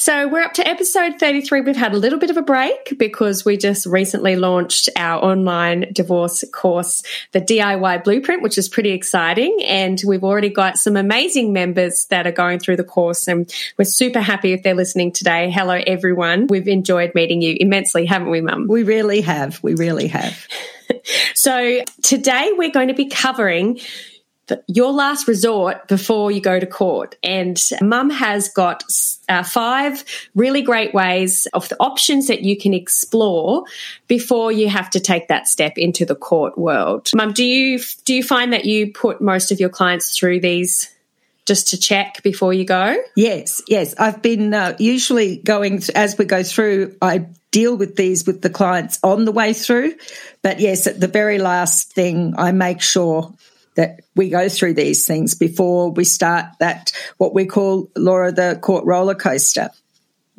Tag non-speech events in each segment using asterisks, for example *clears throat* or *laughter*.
So we're up to episode 33. We've had a little bit of a break because we just recently launched our online divorce course, the DIY Blueprint, which is pretty exciting. And we've already got some amazing members that are going through the course. And we're super happy if they're listening today. Hello, everyone. We've enjoyed meeting you immensely, haven't we, Mum? We really have. We really have. *laughs* so today we're going to be covering your last resort before you go to court. And mum has got uh, five really great ways of the options that you can explore before you have to take that step into the court world. Mum, do you do you find that you put most of your clients through these just to check before you go? Yes, yes. I've been uh, usually going as we go through. I deal with these with the clients on the way through, but yes, at the very last thing, I make sure that we go through these things before we start that what we call Laura the court roller coaster.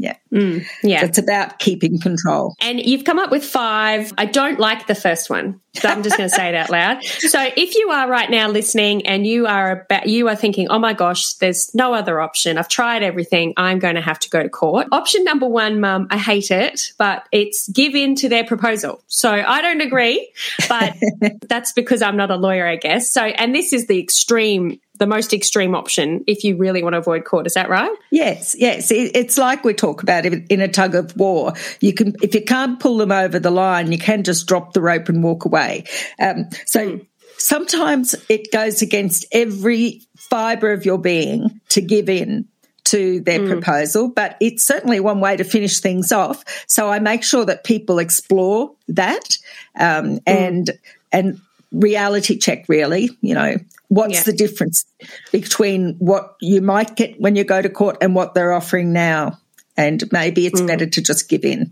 Yeah. Mm, yeah. It's about keeping control. And you've come up with five. I don't like the first one. So I'm just going to say it out loud. So if you are right now listening and you are about, you are thinking, oh my gosh, there's no other option. I've tried everything. I'm going to have to go to court. Option number one, mum, I hate it, but it's give in to their proposal. So I don't agree, but *laughs* that's because I'm not a lawyer, I guess. So, and this is the extreme the most extreme option if you really want to avoid court. Is that right? Yes, yes. It's like we talk about in a tug of war. You can, if you can't pull them over the line, you can just drop the rope and walk away. Um, so mm. sometimes it goes against every fibre of your being to give in to their mm. proposal, but it's certainly one way to finish things off. So I make sure that people explore that um, mm. and and reality check really you know what's yeah. the difference between what you might get when you go to court and what they're offering now and maybe it's mm. better to just give in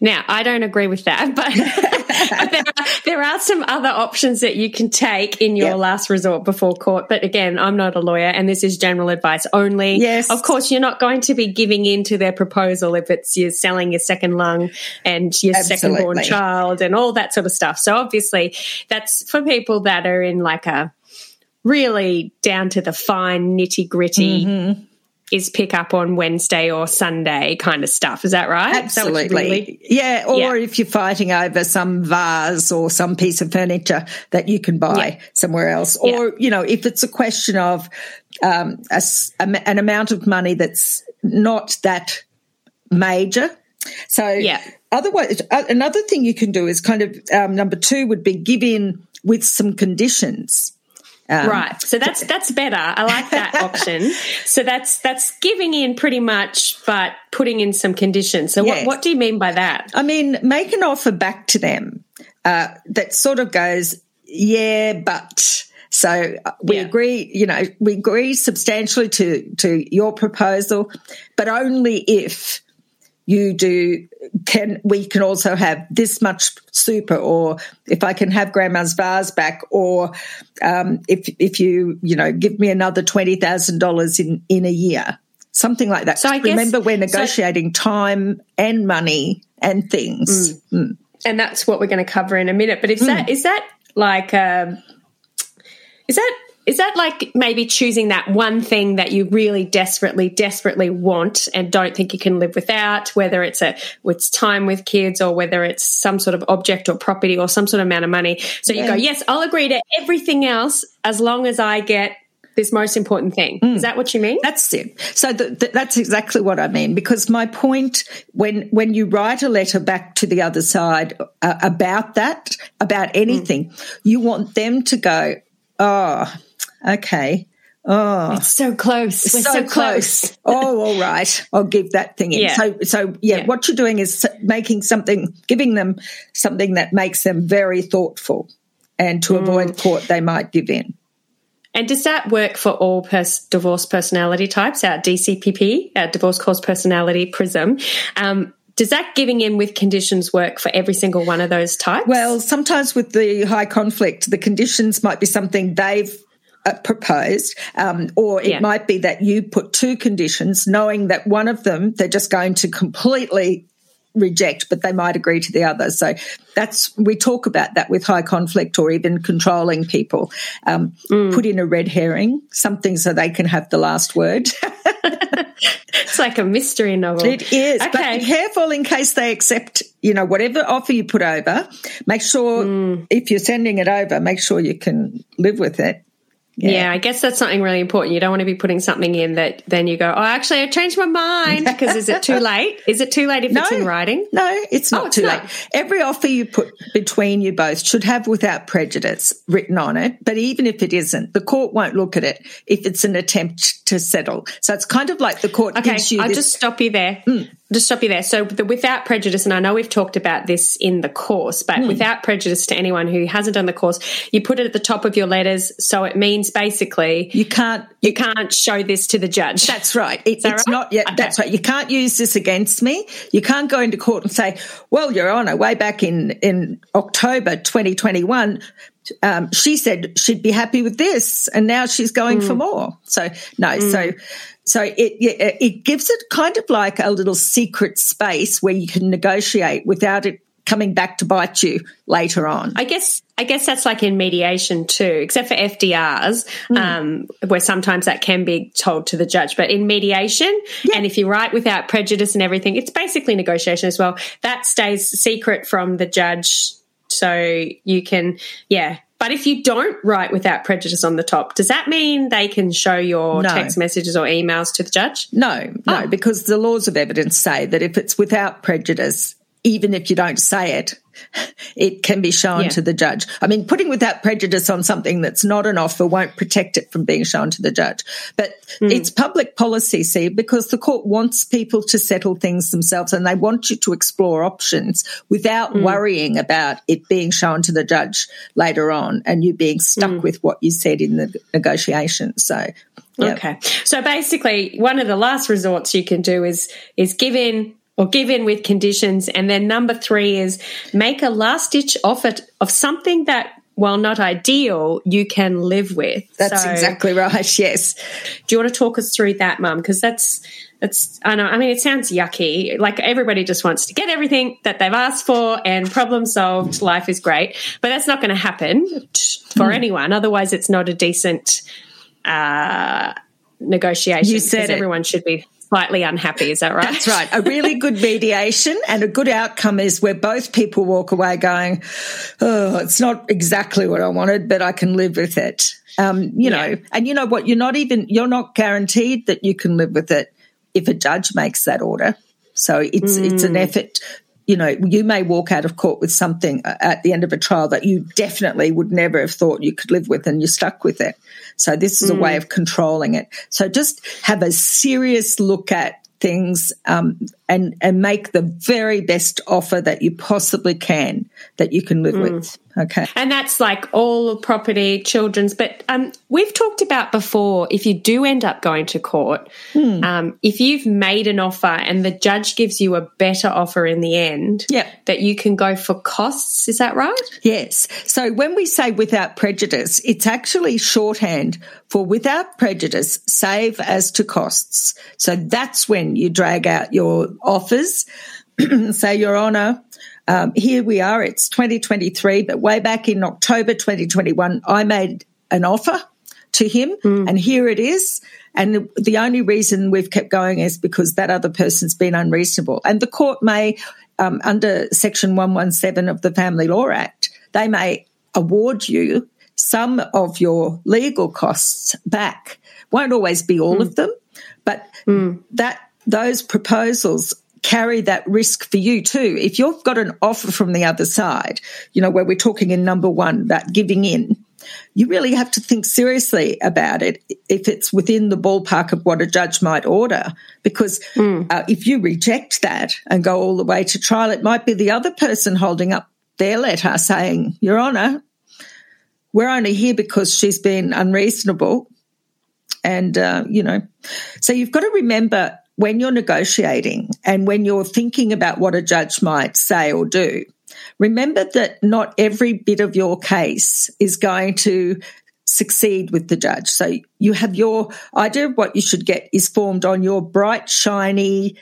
now, I don't agree with that, *laughs* but, there, are, there, are, some other options that you can take in your yep. last resort before court. But again, I'm not a lawyer and this is general advice only. Yes. Of course, you're not going to be giving in to their proposal if it's you're selling your second lung and your second born child and all that sort of stuff. So obviously that's for people that are in like a really down to the fine nitty gritty. Mm-hmm is pick up on Wednesday or Sunday kind of stuff. Is that right? Absolutely. That really, yeah. Or yeah. if you're fighting over some vase or some piece of furniture that you can buy yeah. somewhere else. Or, yeah. you know, if it's a question of um, a, an amount of money that's not that major. So, yeah. Otherwise, another thing you can do is kind of um, number two would be give in with some conditions. Um, right. So that's that's better. I like that *laughs* option. So that's that's giving in pretty much, but putting in some conditions. So yes. what what do you mean by that? I mean, make an offer back to them uh, that sort of goes, yeah, but. So uh, we yeah. agree, you know, we agree substantially to to your proposal, but only if you do can we can also have this much super or if i can have grandma's vase back or um, if if you you know give me another $20000 in in a year. Something like that. So I remember guess, we're negotiating so, time and money and things. Mm, mm. and that's what we're going to cover in a minute. But is mm. that is that like um, is that is that like maybe choosing that one thing that you really desperately, desperately want and don't think you can live without, whether it's a it's time with kids or whether it's some sort of object or property or some sort of amount of money. So yeah. you go, yes, I'll agree to everything else as long as I get this most important thing. Mm. Is that what you mean? That's it. So the, the, that's exactly what I mean. Because my point, when when you write a letter back to the other side uh, about that, about anything, mm. you want them to go, oh, okay. Oh, it's so close. We're so, so close. close. oh, all right. I'll give that thing in. Yeah. So, so yeah, yeah, what you're doing is making something, giving them something that makes them very thoughtful, and to mm. avoid court, they might give in. And does that work for all pers- divorce personality types, our DCPP, our divorce course personality prism? Um, does that giving in with conditions work for every single one of those types? Well, sometimes with the high conflict, the conditions might be something they've proposed, um, or it yeah. might be that you put two conditions, knowing that one of them they're just going to completely reject, but they might agree to the other. So that's we talk about that with high conflict or even controlling people. Um, mm. Put in a red herring, something so they can have the last word. *laughs* it's like a mystery novel. It is. Okay. But be careful in case they accept, you know, whatever offer you put over. Make sure mm. if you're sending it over, make sure you can live with it. Yeah. yeah. I guess that's something really important. You don't want to be putting something in that then you go, oh, actually, I changed my mind *laughs* because is it too late? Is it too late if no, it's in writing? No, it's not oh, it's too not. late. Every offer you put between you both should have without prejudice written on it. But even if it isn't, the court won't look at it if it's an attempt to settle. So it's kind of like the court okay, gives you. I'll this- just stop you there. Mm just stop you there. So the without prejudice, and I know we've talked about this in the course, but mm. without prejudice to anyone who hasn't done the course, you put it at the top of your letters. So it means basically you can't you can't show this to the judge. That's right. It, that it's right? not yet. Okay. That's right. You can't use this against me. You can't go into court and say, "Well, Your Honour, way back in in October 2021." Um, she said she'd be happy with this, and now she's going mm. for more. So no, mm. so so it, it gives it kind of like a little secret space where you can negotiate without it coming back to bite you later on. I guess I guess that's like in mediation too, except for FDRs, mm. um, where sometimes that can be told to the judge. But in mediation, yeah. and if you write without prejudice and everything, it's basically negotiation as well. That stays secret from the judge, so you can, yeah, but if you don't write without prejudice on the top, does that mean they can show your no. text messages or emails to the judge? No, no, oh. because the laws of evidence say that if it's without prejudice, even if you don't say it, it can be shown yeah. to the judge. I mean, putting without prejudice on something that's not an offer won't protect it from being shown to the judge. But mm. it's public policy, see, because the court wants people to settle things themselves and they want you to explore options without mm. worrying about it being shown to the judge later on and you being stuck mm. with what you said in the negotiations. So Yep. Okay. So basically, one of the last resorts you can do is is give in or give in with conditions. And then number three is make a last ditch offer of something that while not ideal, you can live with. That's so, exactly right. *laughs* Yes. Do you want to talk us through that, Mum? Because that's that's I know. I mean, it sounds yucky. Like everybody just wants to get everything that they've asked for and problem solved. Life is great, but that's not going to happen for mm. anyone. Otherwise, it's not a decent uh, negotiation. You said everyone should be slightly unhappy. Is that right? That's right. A really good mediation and a good outcome is where both people walk away going, oh, it's not exactly what I wanted, but I can live with it. Um, you yeah. know, and you know what? You're not even, you're not guaranteed that you can live with it if a judge makes that order. So it's, mm. it's an mm. effort you know, you may walk out of court with something at the end of a trial that you definitely would never have thought you could live with and you're stuck with it. So this is mm. a way mm. of controlling it. So just have a serious look at things um, and and make the very best offer that you possibly can that you can live mm. with. Okay, and that's like all property, children's. But um, we've talked about before. If you do end up going to court, mm. um, if you've made an offer and the judge gives you a better offer in the end, yeah. that you can go for costs. Is that right? Yes. So when we say without prejudice, it's actually shorthand for without prejudice, save as to costs. So that's when you drag out your offers. *clears throat* Say, Your Honour, um, here we are, it's 2023, but way back in October 2021, I made an offer to him, mm. and here it is. And the, only reason we've kept going is because that other person's been unreasonable. And the court may, um, under Section 117 of the Family Law Act, they may award you some of your legal costs back. Won't always be all mm. of them, but mm. that those proposals carry that risk for you too. If you've got an offer from the other side, you know, where we're talking in number one about giving in, you really have to think seriously about it if it's within the ballpark of what a judge might order. Because mm. uh, if you reject that and go all the way to trial, it might be the other person holding up their letter saying, Your Honour, we're only here because she's been unreasonable. And, uh, you know, so you've got to remember when you're negotiating and when you're thinking about what a judge might say or do, remember that not every bit of your case is going to succeed with the judge. So you have your idea of what you should get is formed on your bright, shiny,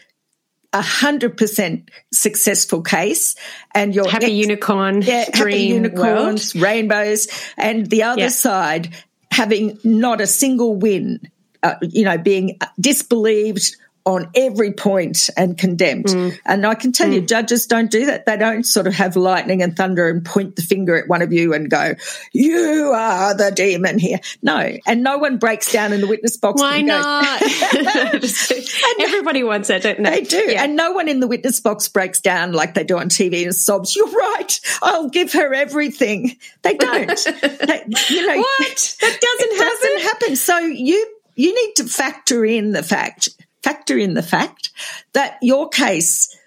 a hundred percent successful case, and your happy next, unicorn, yeah, happy unicorns, world. rainbows, and the other yeah. side having not a single win. Uh, you know, being disbelieved on every point and condemned. Mm. And I can tell mm. you, judges don't do that. They don't sort of have lightning and thunder and point the finger at one of you and go, "You are the demon here." No, and no one breaks down in the witness box. Why not? *laughs* *laughs* Everybody wants it, don't they? They do, yeah. and no one in the witness box breaks down like they do on TV and sobs. You're right. I'll give her everything. They don't. *laughs* they, you know, what? That doesn't happen. Doesn't happen. So you you need to factor in the fact factor in the fact that your case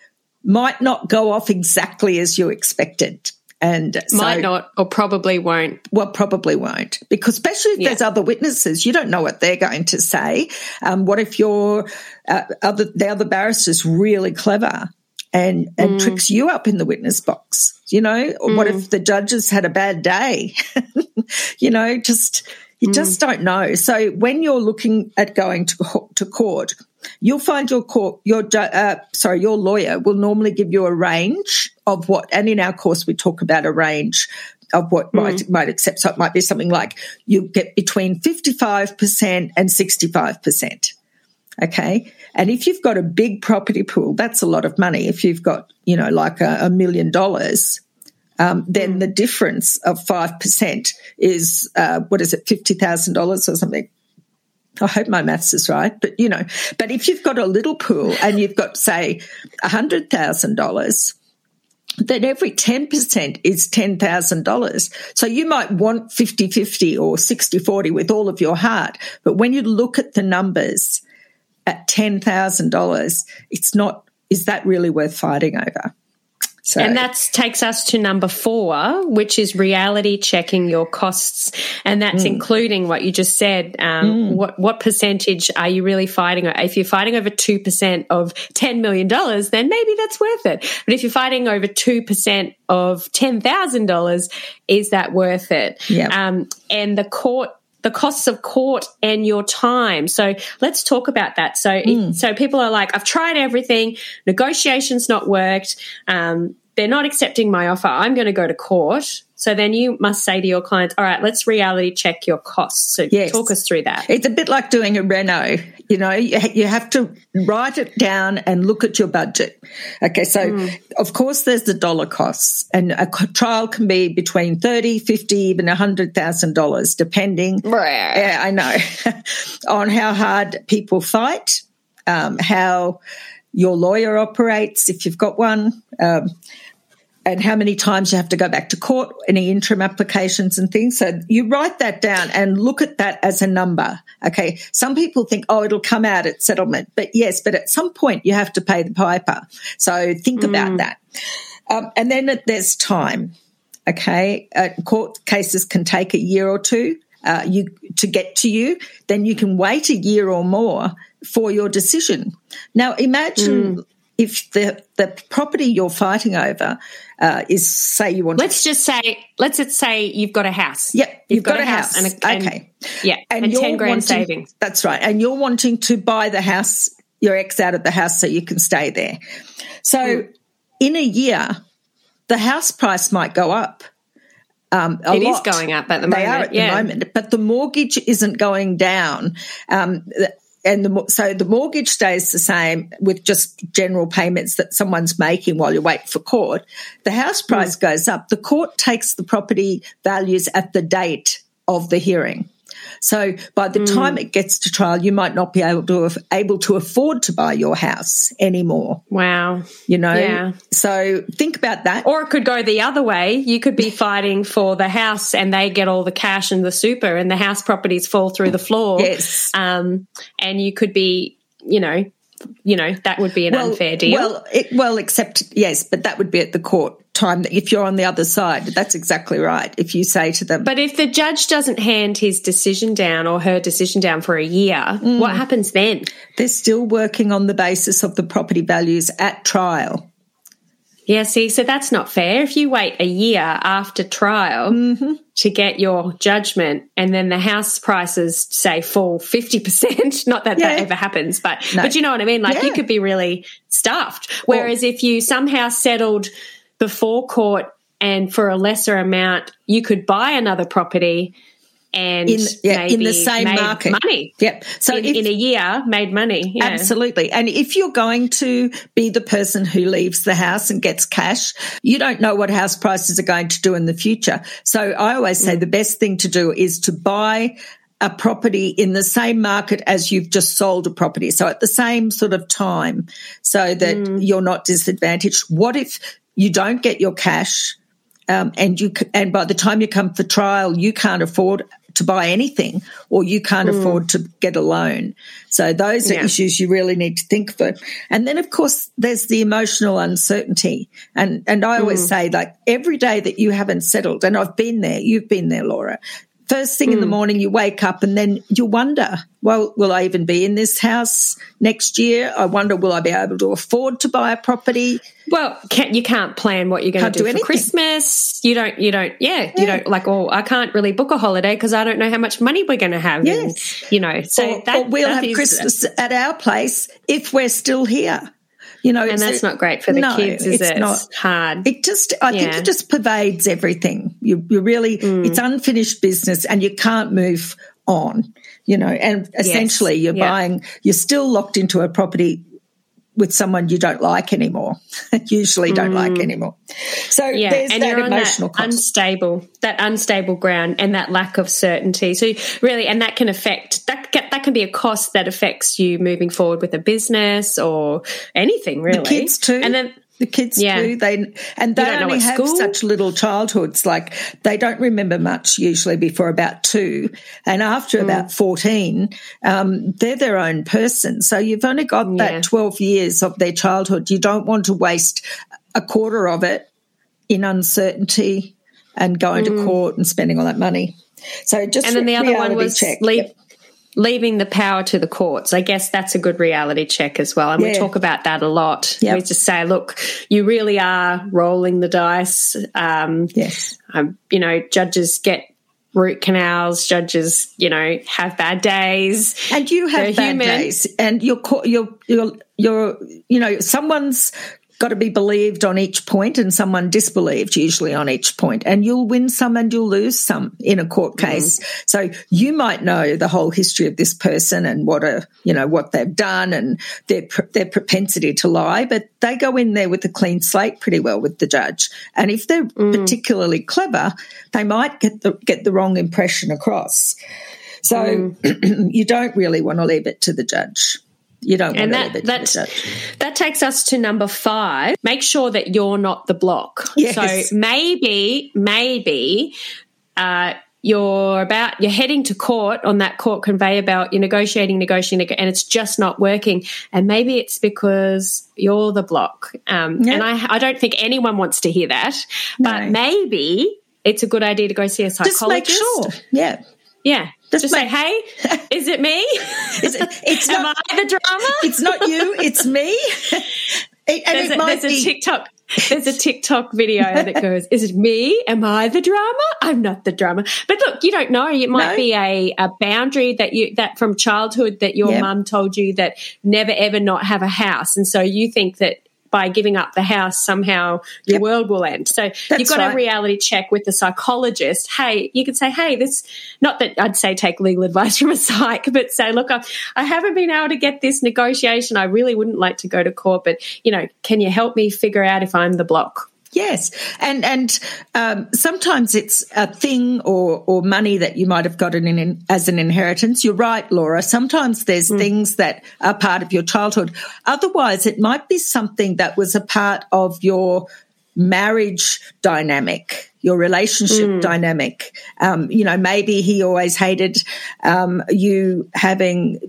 might not go off exactly as you expected. And so, might not, or probably won't. Well, probably won't, because especially if yeah. there's other witnesses, you don't know what they're going to say. Um, what if your uh, other the other barrister's really clever and and mm. tricks you up in the witness box? You know, or mm. what if the judges had a bad day? *laughs* you know, just you mm. just don't know. So when you're looking at going to to court, You'll find your court, your uh, sorry, your lawyer will normally give you a range of what, and in our course we talk about a range of what mm. might might accept. So it might be something like you get between fifty five percent and sixty five percent. Okay, and if you've got a big property pool, that's a lot of money. If you've got you know like a, a million dollars. Um, then mm. the difference of 5% is, uh, what is it, $50,000 or something? I hope my maths is right, but you know, but if you've got a little pool and you've got, say, $100,000, then every 10% is $10,000. So you might want 50 50 or 60 40 with all of your heart. But when you look at the numbers at $10,000, it's not, is that really worth fighting over? So. And that takes us to number four, which is reality checking your costs. And that's mm. including what you just said. Um, mm. what, what percentage are you really fighting? If you're fighting over 2% of $10 million, then maybe that's worth it. But if you're fighting over 2% of $10,000, is that worth it? Yeah. Um, and the court the costs of court and your time. So let's talk about that. So, mm. so people are like, I've tried everything, negotiations not worked. Um, they're not accepting my offer. I'm going to go to court. So then you must say to your clients, all right, let's reality check your costs. So yes. talk us through that. It's a bit like doing a reno. You know, you have to write it down and look at your budget. Okay. So mm. of course there's the dollar costs and a trial can be between 30, 50, even $100,000 depending. yeah, I know *laughs* on how hard people fight, um, how your lawyer operates if you've got one. Um, and how many times you have to go back to court, any interim applications and things. So you write that down and look at that as a number. Okay. Some people think, oh, it'll come out at settlement. But yes, but at some point you have to pay the piper. So think mm. about that. Um, and then there's time. Okay. Uh, court cases can take a year or two. Uh, you to get to you, then you can wait a year or more for your decision. Now, imagine mm if the the property you're fighting over uh, is say you want let's to, just say let's just say you've got a house yep you've, you've got, got, a house, house and a, and, okay yeah and, and 10 grand wanting, savings that's right and you're wanting to buy the house your ex out of the house so you can stay there so mm. in a year the house price might go up um, it lot. is going up at the moment. They are at yeah. the moment, but the mortgage isn't going down. Um, and the, so the mortgage stays the same with just general payments that someone's making while you wait for court. The house price mm. goes up. The court takes the property values at the date of the hearing. So by the mm. time it gets to trial, you might not be able to able to afford to buy your house anymore. Wow, you know. Yeah. So think about that. Or it could go the other way. You could be *laughs* fighting for the house, and they get all the cash and the super, and the house properties fall through the floor. Yes. Um, and you could be, you know, you know that would be an well, unfair deal. Well, it, well, except yes, but that would be at the court time if you're on the other side. That's exactly right. If you say to them, but if the judge doesn't hand his decision down or her decision down for a year, mm. what happens then? They're still working on the basis of the property values at trial. Yeah, see, so that's not fair. If you wait a year after trial mm-hmm. to get your judgment and then the house prices say fall 50%, *laughs* not that yeah. that ever happens, but, no. but you know what I mean? Like yeah. you could be really stuffed. Whereas if you somehow settled before court and for a lesser amount, you could buy another property and in, yeah, in the same market money. Yep. So in, if, in, a year made money. Yeah. Absolutely. And if you're going to be the person who leaves the house and gets cash, you don't know what house prices are going to do in the future. So I always say mm. the best thing to do is to buy a property in the same market as you've just sold a property. So at the same sort of time so that mm. you're not disadvantaged. What if you don't get your cash? Um, and you and by the time you come for trial, you can't afford to buy anything or you can't mm. afford to get a loan. So those are yeah. issues you really need to think for. And then of course there's the emotional uncertainty. And and I always mm. say like every day that you haven't settled, and I've been there, you've been there, Laura, First thing mm. in the hmm. morning, you wake up and then you wonder, well, will I even be in this house next year? I wonder, will I be able to afford to buy a property? Well, can't, you can't plan what you're going to do, do for Christmas. You don't, you don't, yeah, yeah, you don't like, oh, I can't really book a holiday because I don't know how much money we're going to have. Yes. And, you know, so or, that, or we'll that have is, Christmas at our place if we're still here. You know, and that's not great for the no, kids, is it's it? Not, it's hard. It just, I yeah. think it just pervades everything. You, you really, mm. it's unfinished business and you can't move on, you know, and essentially yes. you're yeah. buying, you're still locked into a property with someone you don't like anymore, *laughs* usually don't mm. like anymore. So yeah, there's and that you're emotional on that unstable, that unstable ground, and that lack of certainty. So really, and that can affect that. That can be a cost that affects you moving forward with a business or anything really. The kids too, and then the kids yeah. do. They and they only have school. such little childhoods. Like they don't remember much usually before about two, and after mm. about fourteen, um, they're their own person. So you've only got yeah. that twelve years of their childhood. You don't want to waste a quarter of it in uncertainty and going mm. to court and spending all that money. So just and then the other one was check. leave, yep leaving the power to the courts. I guess that's a good reality check as well. And yeah. we talk about that a lot. Yep. We just say, look, you really are rolling the dice. Um, yes. Um, you know, judges get root canals, judges, you know, have bad days. And you have They're bad human. days. And you're, you're, you're, you're, you know, someone's got to be believed on each point and someone disbelieved usually on each point and you'll win some and you'll lose some in a court mm-hmm. case mm-hmm. so you might know the whole history of this person and what a you know what they've done and their their propensity to lie but they go in there with a clean slate pretty well with the judge and if they're mm. particularly clever they might get the get the wrong impression across so mm. *clears throat* you don't really want to leave it to the judge you don't and that that that takes us to number five. Make sure that you're not the block. Yes. So maybe maybe uh, you're about you're heading to court on that court conveyor belt. You're negotiating, negotiating, and it's just not working. And maybe it's because you're the block. Um, And I I don't think anyone wants to hear that. But no. maybe it's a good idea to go see a psychologist. Just make sure. Yeah. Yeah. Just, say, hey, *laughs* is it me? Is it, it's *laughs* Am not, I the drama? *laughs* It's not you, it's me. It, and there's, it a, there's be- a TikTok. There's a TikTok video that goes, "Is it me? Am I the drama? I'm not the drama." But look, you don't know. It might no. be a, a boundary that you that from childhood that your yep. mum told you that never ever not have a house, and so you think that by giving up the house, somehow your yep. world will end. So That's you've got right. a reality check with the psychologist. Hey, you could say, hey, this, not that I'd say take legal advice *laughs* from a psych, but say, look, I, I haven't been able to get this negotiation. I really wouldn't like to go to court, but, you know, can you help me figure out if I'm the block? Yes, and and um, sometimes it's a thing or or money that you might have gotten in, as an inheritance. You're right, Laura. Sometimes there's mm. things that are part of your childhood. Otherwise, it might be something that was a part of your marriage dynamic, your relationship mm. dynamic. Um, you know, maybe he always hated um, you having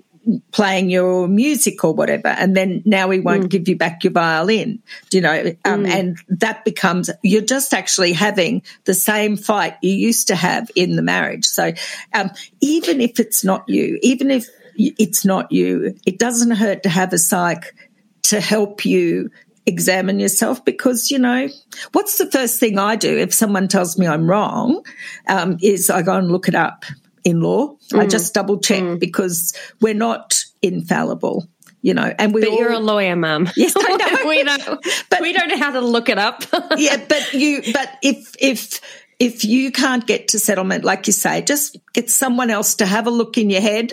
playing your music or whatever, and then now we won't mm. give you back your violin. You know, um, mm. and that becomes you're just actually having the same fight you used to have in the marriage. So um, even if it's not you, even if it's not you, it doesn't hurt to have a psych to help you examine yourself because you know what's the first thing I do if someone tells me I'm wrong um, is I go and look it up in law. Mm. I just double check mm. because we're not infallible. You know, and we. But all, you're a lawyer, mum. *laughs* Yes, I *laughs* know. we know. But we don't know how to look it up. *laughs* yeah, but you. But if if if you can't get to settlement, like you say, just get someone else to have a look in your head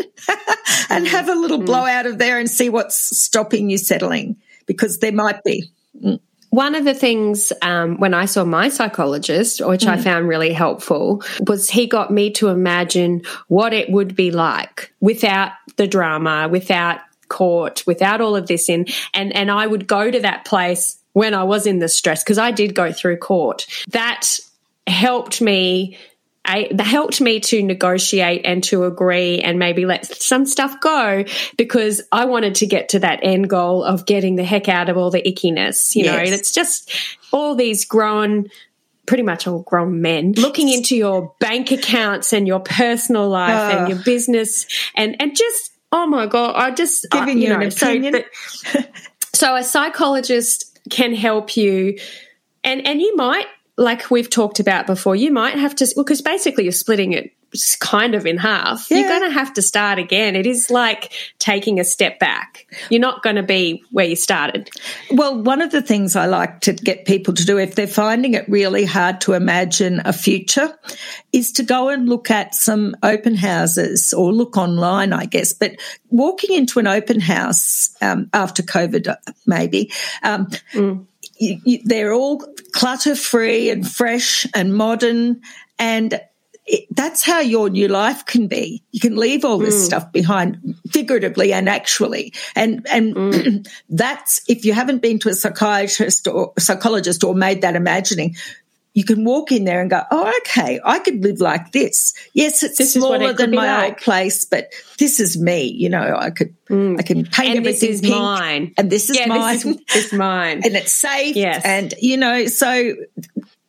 and mm. have a little mm. blowout of there and see what's stopping you settling because there might be. Mm. One of the things um, when I saw my psychologist, which mm. I found really helpful, was he got me to imagine what it would be like without the drama, without court, without all of this in, and and I would go to that place when I was in the stress because I did go through court. That helped me I, that helped me to negotiate and to agree and maybe let some stuff go because I wanted to get to that end goal of getting the heck out of all the ickiness. You yes. know, it's just all these grown pretty much all grown men looking into your bank accounts and your personal life uh, and your business and and just oh my god i just giving uh, you, you know, an opinion. So, *laughs* so a psychologist can help you and and you might like we've talked about before, you might have to, because well, basically you're splitting it kind of in half. Yeah. You're going to have to start again. It is like taking a step back. You're not going to be where you started. Well, one of the things I like to get people to do if they're finding it really hard to imagine a future is to go and look at some open houses or look online, I guess. But walking into an open house um, after COVID, maybe, um, mm you, you, they're all clutter free and fresh and modern and it, that's how your new life can be. You can leave all this mm. stuff behind figuratively and actually. And, and mm. *clears throat* that's, if you haven't been to a psychiatrist or psychologist or made that imagining, you can walk in there and go, oh, okay, I could live like this. Yes, it's this smaller it than my like. old place, but this is me. You know, I could, mm. I can paint and everything this is pink, mine, and this is yeah, mine. This is, mine, *laughs* and it's safe. Yes, and you know, so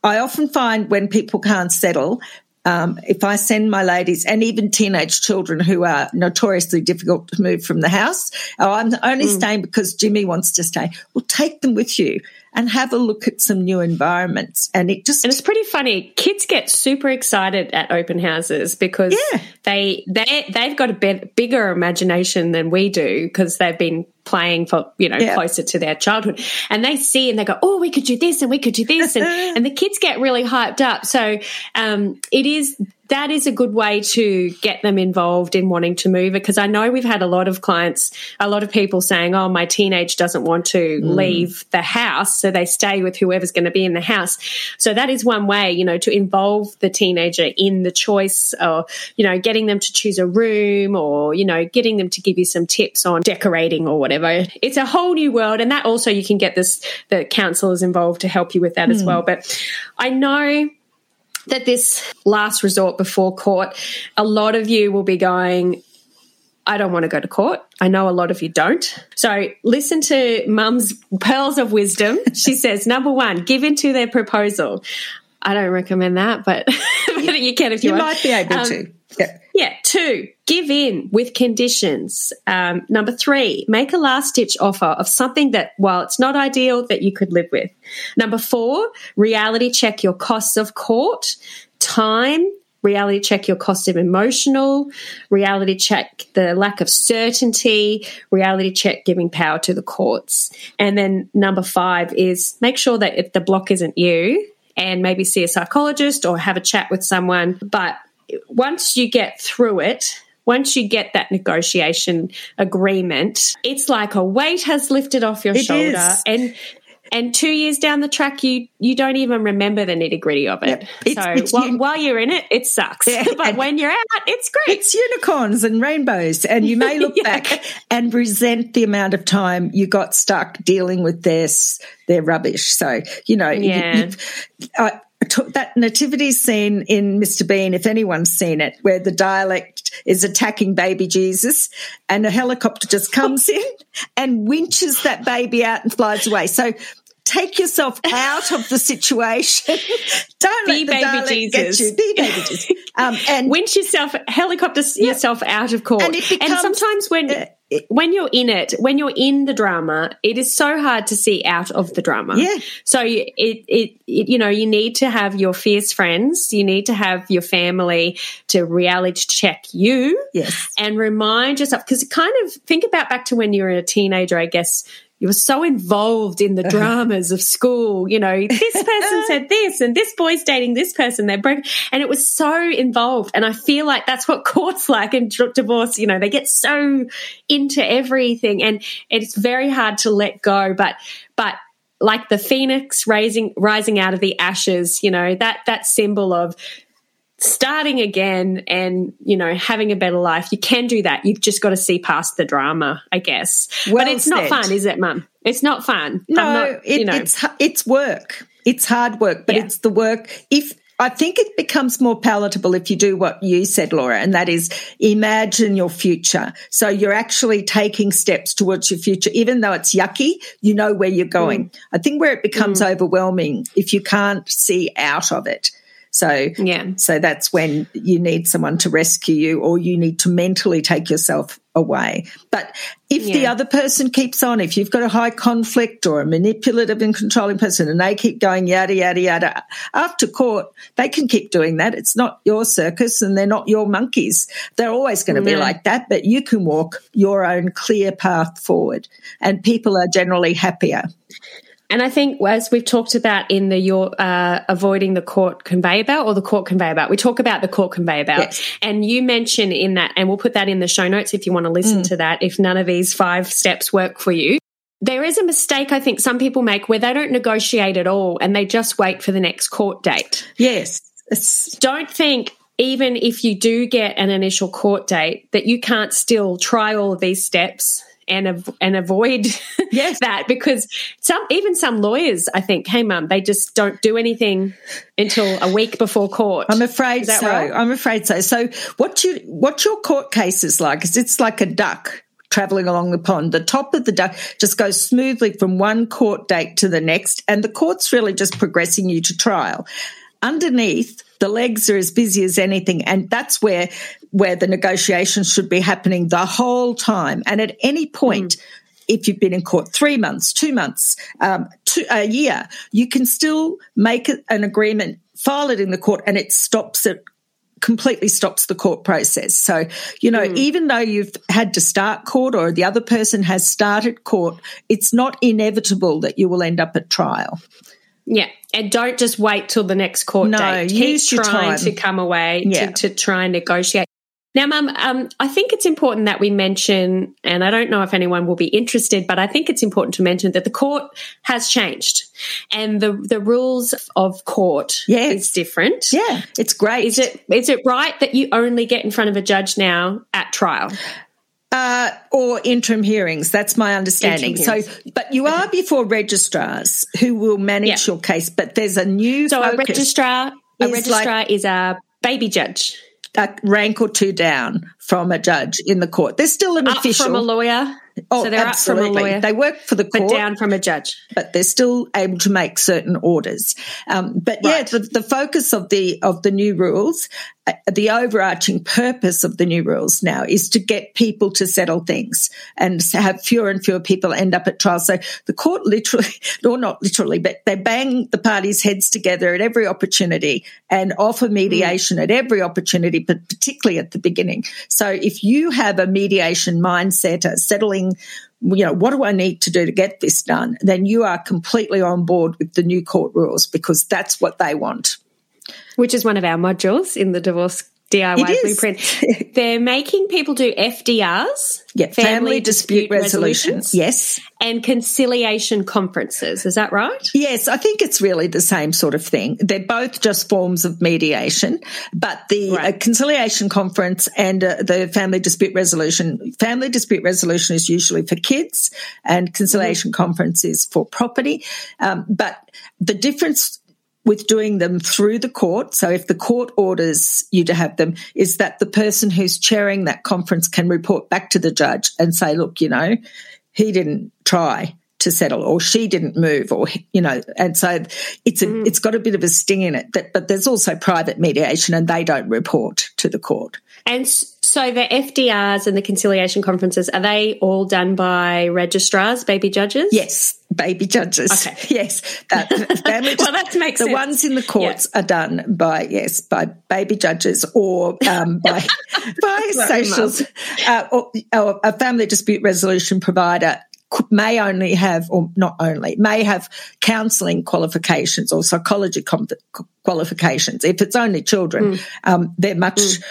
I often find when people can't settle, um, if I send my ladies and even teenage children who are notoriously difficult to move from the house, oh, I'm only mm. staying because Jimmy wants to stay. Well, take them with you and have a look at some new environments. And it just and it's pretty funny. Kids get super excited at open houses because yeah. they they they've got a bit bigger imagination than we do because they've been playing for you know yeah. closer to their childhood and they see and they go oh we could do this and we could do this and, *laughs* and the kids get really hyped up so um, it is that is a good way to get them involved in wanting to move it because I know we've had a lot of clients, a lot of people saying, "Oh, my teenage doesn't want to mm. leave the house, so they stay with whoever's going to be in the house." So that is one way, you know, to involve the teenager in the choice or, you know, getting them to choose a room or, you know, getting them to give you some tips on decorating or whatever. It's a whole new world and that also you can get this the counselors involved to help you with that mm. as well. But I know that this last resort before court, a lot of you will be going, I don't want to go to court. I know a lot of you don't. So listen to mum's pearls of wisdom. *laughs* She says, number one, give in to their proposal. I don't recommend that, but, *laughs* but you can if you, you might be able um, to. Yeah. Yeah. Two, give in with conditions. Um, number three, make a last ditch offer of something that, while it's not ideal, that you could live with. Number four, reality check your costs of court, time, reality check your cost of emotional, reality check the lack of certainty, reality check giving power to the courts. And then number five is make sure that if the block isn't you, and maybe see a psychologist or have a chat with someone. But once you get through it, once you get that negotiation agreement, it's like a weight has lifted off your it shoulder is. and and two years down the track, you you don't even remember the nitty gritty of it. Yep. So it's, while, while, you're in it, it sucks. Yeah, *laughs* but when you're out, it's great. It's unicorns and rainbows, and you may *laughs* look yeah. back and resent the amount of time you got stuck dealing with this their rubbish. So you know, yeah. You, that nativity scene in Mr. Bean, if anyone's seen it, where the Dalek is attacking baby Jesus and a helicopter just comes *laughs* in and winches that baby out and flies away. So take yourself out of the situation. *laughs* Don't Be let the baby Jesus. Get you. Be baby Jesus. Um, and *laughs* winch yourself, helicopter yourself out of court. And becomes- sometimes when uh, when you're in it, when you're in the drama, it is so hard to see out of the drama. Yeah. So you- it, it, it you know you need to have your fierce friends, you need to have your family to reality check you. Yes. And remind yourself because kind of think about back to when you were a teenager, I guess. You were so involved in the uh-huh. dramas of school. You know, this person *laughs* said this, and this boy's dating this person. They're broken, and it was so involved. And I feel like that's what *laughs* courts like in divorce. You know, they get so into everything, and it's very hard to let go. But, but like the phoenix rising rising out of the ashes, you know that that symbol of starting again and you know having a better life you can do that you've just got to see past the drama i guess Well but it's not fun is it mum it's not fun No, not, it, you know it's it's work. It's hard work, but Yeah. it's the work. If I think it becomes more palatable if you do what you said, Laura, and that is imagine your future. So you're actually taking steps towards your future, even though it's yucky. You know where you're mm. going. I think where it becomes mm. overwhelming if you can't see out of it. So Yeah. so that's when you need someone to rescue you, or you need to mentally take yourself away. But if the other person keeps on, if you've got a high conflict or a manipulative and controlling person and they keep going yada, yada, yada, after court, they can keep doing that. It's not your circus and they're not your monkeys. They're always going to be like that, but you can walk your own clear path forward and people are generally happier. And I think as we've talked about in the your uh, avoiding the court conveyor belt or the court conveyor belt, we talk about the court conveyor belt, Yes. and you mention in that, and we'll put that in the show notes if you want to listen to that. If none of these five steps work for you, there is a mistake I think some people make where they don't negotiate at all and they just wait for the next court date. Yes. It's, Don't think even if you do get an initial court date that you can't still try all of these steps and av- and avoid *laughs* Yes. that because some even some lawyers I think hey mum they just don't do anything until a week before court. I'm afraid so. right? I'm afraid so. So what you what your court case is like is it's like a duck traveling along the pond. The top of the duck just goes smoothly from one court date to the next, and the court's really just progressing you to trial. Underneath, the legs are as busy as anything, and that's where where the negotiations should be happening the whole time. And at any point, if you've been in court three months, two months, um, two, a year, you can still make an agreement, file it in the court, and it stops it completely stops the court process. So, you know, even though you've had to start court or the other person has started court, it's not inevitable that you will end up at trial. Yeah, and don't just wait till the next court No, date. use Keep your trying time. to come away Yeah. to, to try and negotiate. Now, Mum, um, I think it's important that we mention, and I don't know if anyone will be interested, but I think it's important to mention that the court has changed, and the the rules of court Yes. is different. Yeah, it's great. Is it is it right that you only get in front of a judge now at trial? Uh, or interim hearings. That's my understanding. So, but you are before registrars who will manage Yeah. your case. But there's a new So a registrar, a is registrar is a baby judge a rank or two down from a judge in the court. There's still an up official. from a lawyer. oh, so they're absolutely. up from a lawyer, They work for the court, but down from a judge. but they're still able to make certain orders. Um, but Right. yeah, the, the focus of the of the new rules, Uh, the overarching purpose of the new rules now is to get people to settle things and have fewer and fewer people end up at trial. So the court literally, *laughs* or not literally, but they bang the parties' heads together at every opportunity and offer mm. mediation at every opportunity, but particularly at the beginning. So if you have a mediation mindset, a settling you know, what do I need to do to get this done? Then you are completely on board with the new court rules because that's what they want. Which is one of our modules in the divorce DIY blueprint. *laughs* They're making people do FDRs, Yeah, family, dispute, resolution. resolutions, Yes. and conciliation conferences. Is that right? Yes, I think it's really the same sort of thing. They're both just forms of mediation, but the Right. uh, conciliation conference and uh, the family dispute resolution, family dispute resolution is usually for kids and conciliation conference is for property. Um, but the difference with doing them through the court. So if the court orders you to have them, is that the person who's chairing that conference can report back to the judge and say, look, you know, he didn't try to settle or she didn't move or you know and so it's a, mm. it's got a bit of a sting in it that, but there's also private mediation and they don't report to the court and so the FDRs and the conciliation conferences, are they all done by registrars, baby judges? Yes, baby judges. Okay. *laughs* Yes. That, *laughs* family, well, that makes The sense. ones in the courts yeah. are done by, yes, by baby judges or um, *laughs* by, by socials. uh, or, or a family dispute resolution provider may only have, or not only, may have counselling qualifications or psychology qualifications. If it's only children, mm. um, they're much mm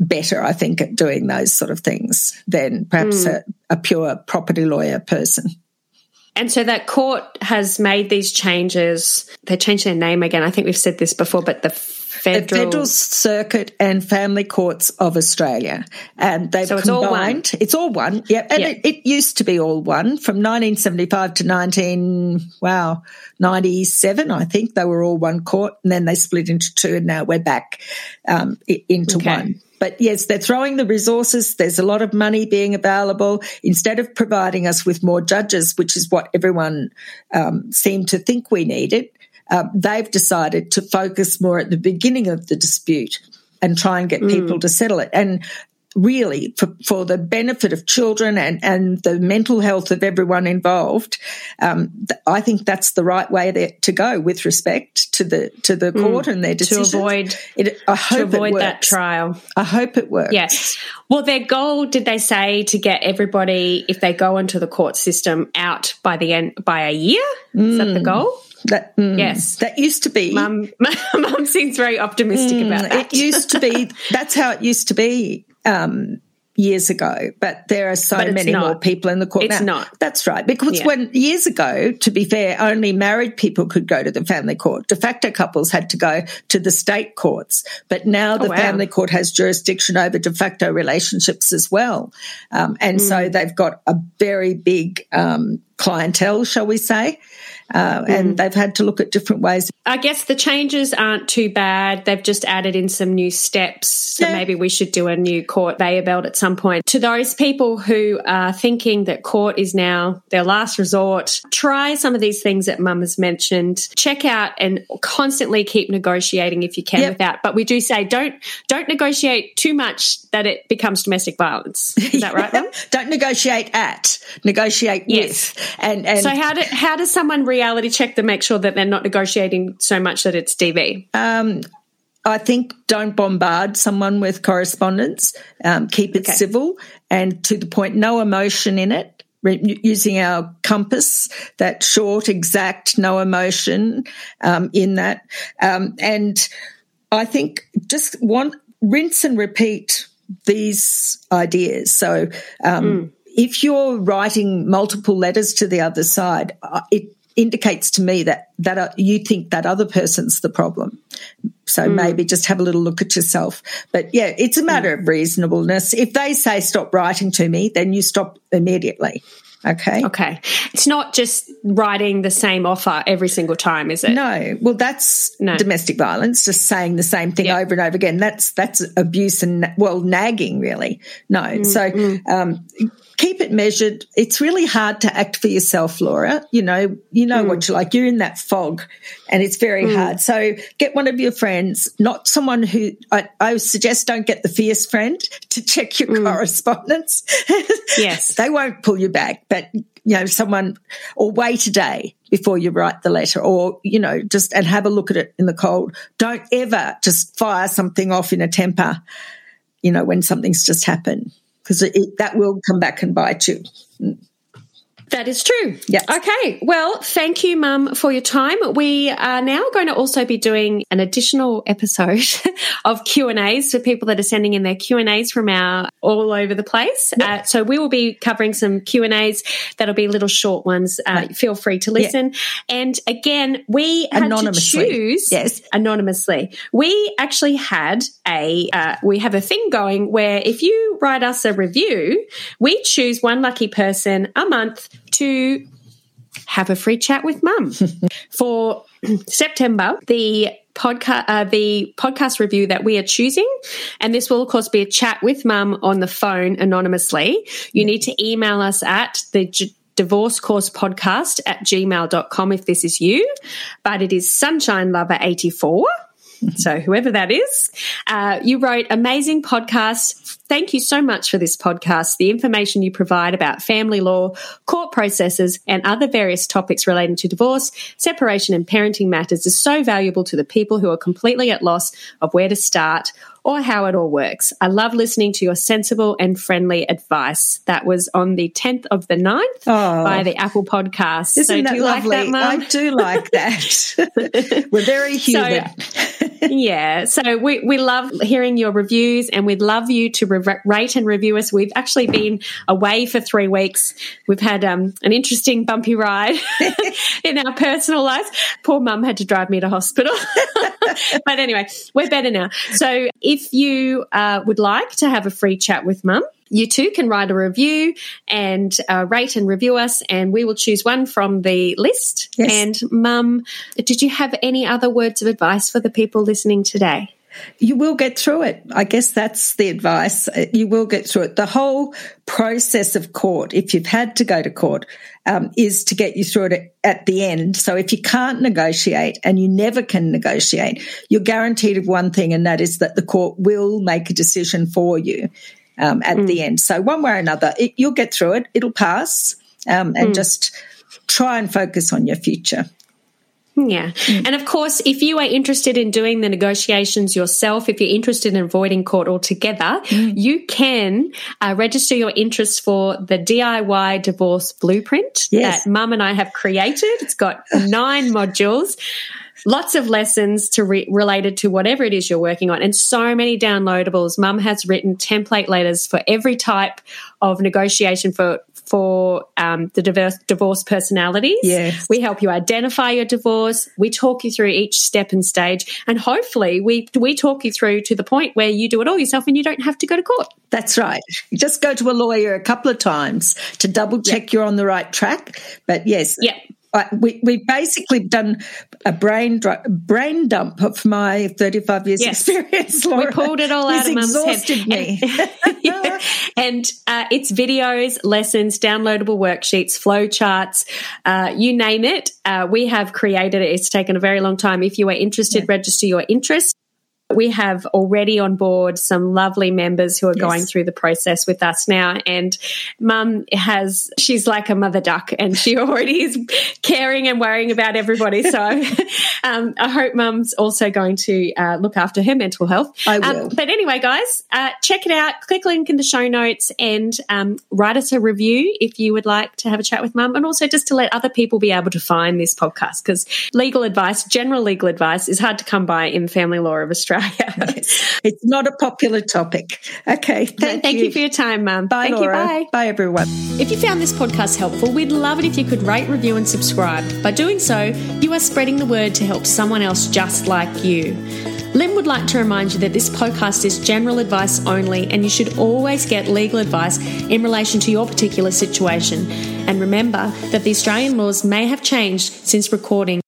better, I think, at doing those sort of things than perhaps mm. a, a pure property lawyer person. And so that court has made these changes. They changed their name again. I think we've said this before, but the Federal, the Federal Circuit and Family Courts of Australia, and they've so it's combined. All it's all one. Yep, and yep. It, it, used to be all one from 1975 to 19 wow 97. I think they were all one court, and then they split into two, and now we're back um, into okay. one. But yes, they're throwing the resources. There's a lot of money being available. Instead of providing us with more judges, which is what everyone um, seemed to think we needed, uh, they've decided to focus more at the beginning of the dispute and try and get mm. people to settle it. And really for, for the benefit of children and, and the mental health of everyone involved. Um, th- I think that's the right way there, to go with respect to the to the mm. court mm, and their decisions. To avoid, it, I hope to avoid that trial. I hope it works. Yes. Well, their goal, did they say, to get everybody, if they go into the court system, out by the end by a year? Is that the mm. goal? That mm, yes, that used to be. Mum, *laughs* Mum seems very optimistic mm, about that. It used to be. *laughs* That's how it used to be um, years ago, but there are so many not. more people in the court it's now. not. That's right. Because yeah. when years ago, to be fair, only married people could go to the family court. De facto couples had to go to the state courts. But now the oh, wow. family court has jurisdiction over de facto relationships as well. Um, and mm. so they've got a very big um, clientele, shall we say uh, mm. and they've had to look at different ways. I guess the changes aren't too bad. They've just added in some new steps. So yeah. maybe we should do a new court conveyor belt at some point. To those people who are thinking that court is now their last resort, try some of these things that Mum has mentioned. Check out and constantly keep negotiating if you can yep. without. But we do say don't don't negotiate too much that it becomes domestic violence. Is that *laughs* right, Mum? don't negotiate at, negotiate yes. with. And, and so how do, how does someone reality check to make sure that they're not negotiating so much that it's DV? Um, I think don't bombard someone with correspondence. Um, keep it okay. civil and to the point, no emotion in it. Using our compass, that short, exact, no emotion um, in that. Um, and I think just want rinse and repeat these ideas. So, mm. if you're writing multiple letters to the other side, uh, it indicates to me that that uh, you think that other person's the problem. So mm. maybe just have a little look at yourself. But yeah, it's a matter mm. of reasonableness. If they say stop writing to me, then you stop immediately. Okay. Okay. It's not just writing the same offer every single time, is it? No. Well, that's no. domestic violence, just saying the same thing yep. over and over again. That's that's abuse and well, nagging really. No. Mm, so mm. um, keep it measured. It's really hard to act for yourself, Laura. You know, you know mm. what you're like. You're in that fog and it's very mm. hard. So get one of your friends, not someone who I, I suggest don't get the fierce friend to check your mm. correspondence. *laughs* yes. they won't pull you back, but you know, someone or wait a day before you write the letter or, you know, just and have a look at it in the cold. Don't ever just fire something off in a temper, you know, when something's just happened because that will come back and bite you. Mm. That is true. Yes. Okay. Well, thank you, Mum, for your time. We are now going to also be doing an additional episode *laughs* of Q and A's for people that are sending in their Q and A's from our all over the place. Yep. Uh, so we will be covering some Q and A's that'll be little short ones. Uh, right. Feel free to listen. Yep. And again, we had to choose yes anonymously. We actually had a uh, we have a thing going where if you write us a review, we choose one lucky person a month to have a free chat with mum. *laughs* For September, the podcast uh, the podcast review that we are choosing and this will of course be a chat with mum on the phone anonymously you need to email us at the divorce course podcast at gmail.com if this is you but it is sunshine lover 84 so whoever that is, uh, you wrote amazing podcast. Thank you so much for this podcast. The information you provide about family law, court processes, and other various topics relating to divorce, separation, and parenting matters is so valuable to the people who are completely at loss of where to start or how it all works. I love listening to your sensible and friendly advice. That was on the 10th of the 9th oh, by the Apple Podcast. Isn't so that lovely? Like that, I do like that. *laughs* We're very human. So, yeah. So we, we love hearing your reviews and we'd love you to re- rate and review us. We've actually been away for three weeks. We've had um, an interesting bumpy ride *laughs* in our personal lives. Poor mum had to drive me to hospital. *laughs* but anyway, we're better now. So if you uh, would like to have a free chat with mum, you too can write a review and uh, rate and review us, and we will choose one from the list. Yes. And, Mum, did you have any other words of advice for the people listening today? You will get through it. I guess that's the advice. You will get through it. The whole process of court, if you've had to go to court, um, is to get you through it at the end. So if you can't negotiate and you never can negotiate, you're guaranteed of one thing, and that is that the court will make a decision for you um, at mm. the end. So one way or another, it, you'll get through it. It'll pass, um, and mm. just try and focus on your future. Yeah. Mm. And of course, if you are interested in doing the negotiations yourself, if you're interested in avoiding court altogether, mm. you can uh, register your interest for the DIY divorce blueprint yes. that mum and I have created. It's got *laughs* nine modules lots of lessons to re- related to whatever it is you're working on and so many downloadables mum has written template letters for every type of negotiation for for um, the diverse divorce personalities. Yes. We help you identify your divorce. We talk you through each step and stage, and hopefully, we we talk you through to the point where you do it all yourself and you don't have to go to court. That's right. You just go to a lawyer a couple of times to double check yep. you're on the right track. But yes, we we basically done a brain brain dump of my 35 years yes. experience. Laura. We pulled it all out of mum's head. me. And, yeah. *laughs* and uh, it's videos, lessons, downloadable worksheets, flow charts, uh, you name it. Uh, we have created it. It's taken a very long time. If you are interested, yeah. register your interest. We have already on board some lovely members who are yes. going through the process with us now. And mum has, she's like a mother duck and she *laughs* already is caring and worrying about everybody. So *laughs* *laughs* um, I hope mum's also going to uh, look after her mental health. I um, will. Um, but anyway, guys, uh, check it out. Click link in the show notes and um, write us a review if you would like to have a chat with mum and also just to let other people be able to find this podcast because legal advice, general legal advice is hard to come by in family law of Australia. Australia. it's not a popular topic. Okay. Thank, thank you. you. for your time, Mum. Bye, thank Laura. You, bye. Bye, everyone. If you found this podcast helpful, we'd love it if you could rate, review, and subscribe. By doing so, you are spreading the word to help someone else just like you. Lyn would like to remind you that this podcast is general advice only, and you should always get legal advice in relation to your particular situation. And remember that the Australian laws may have changed since recording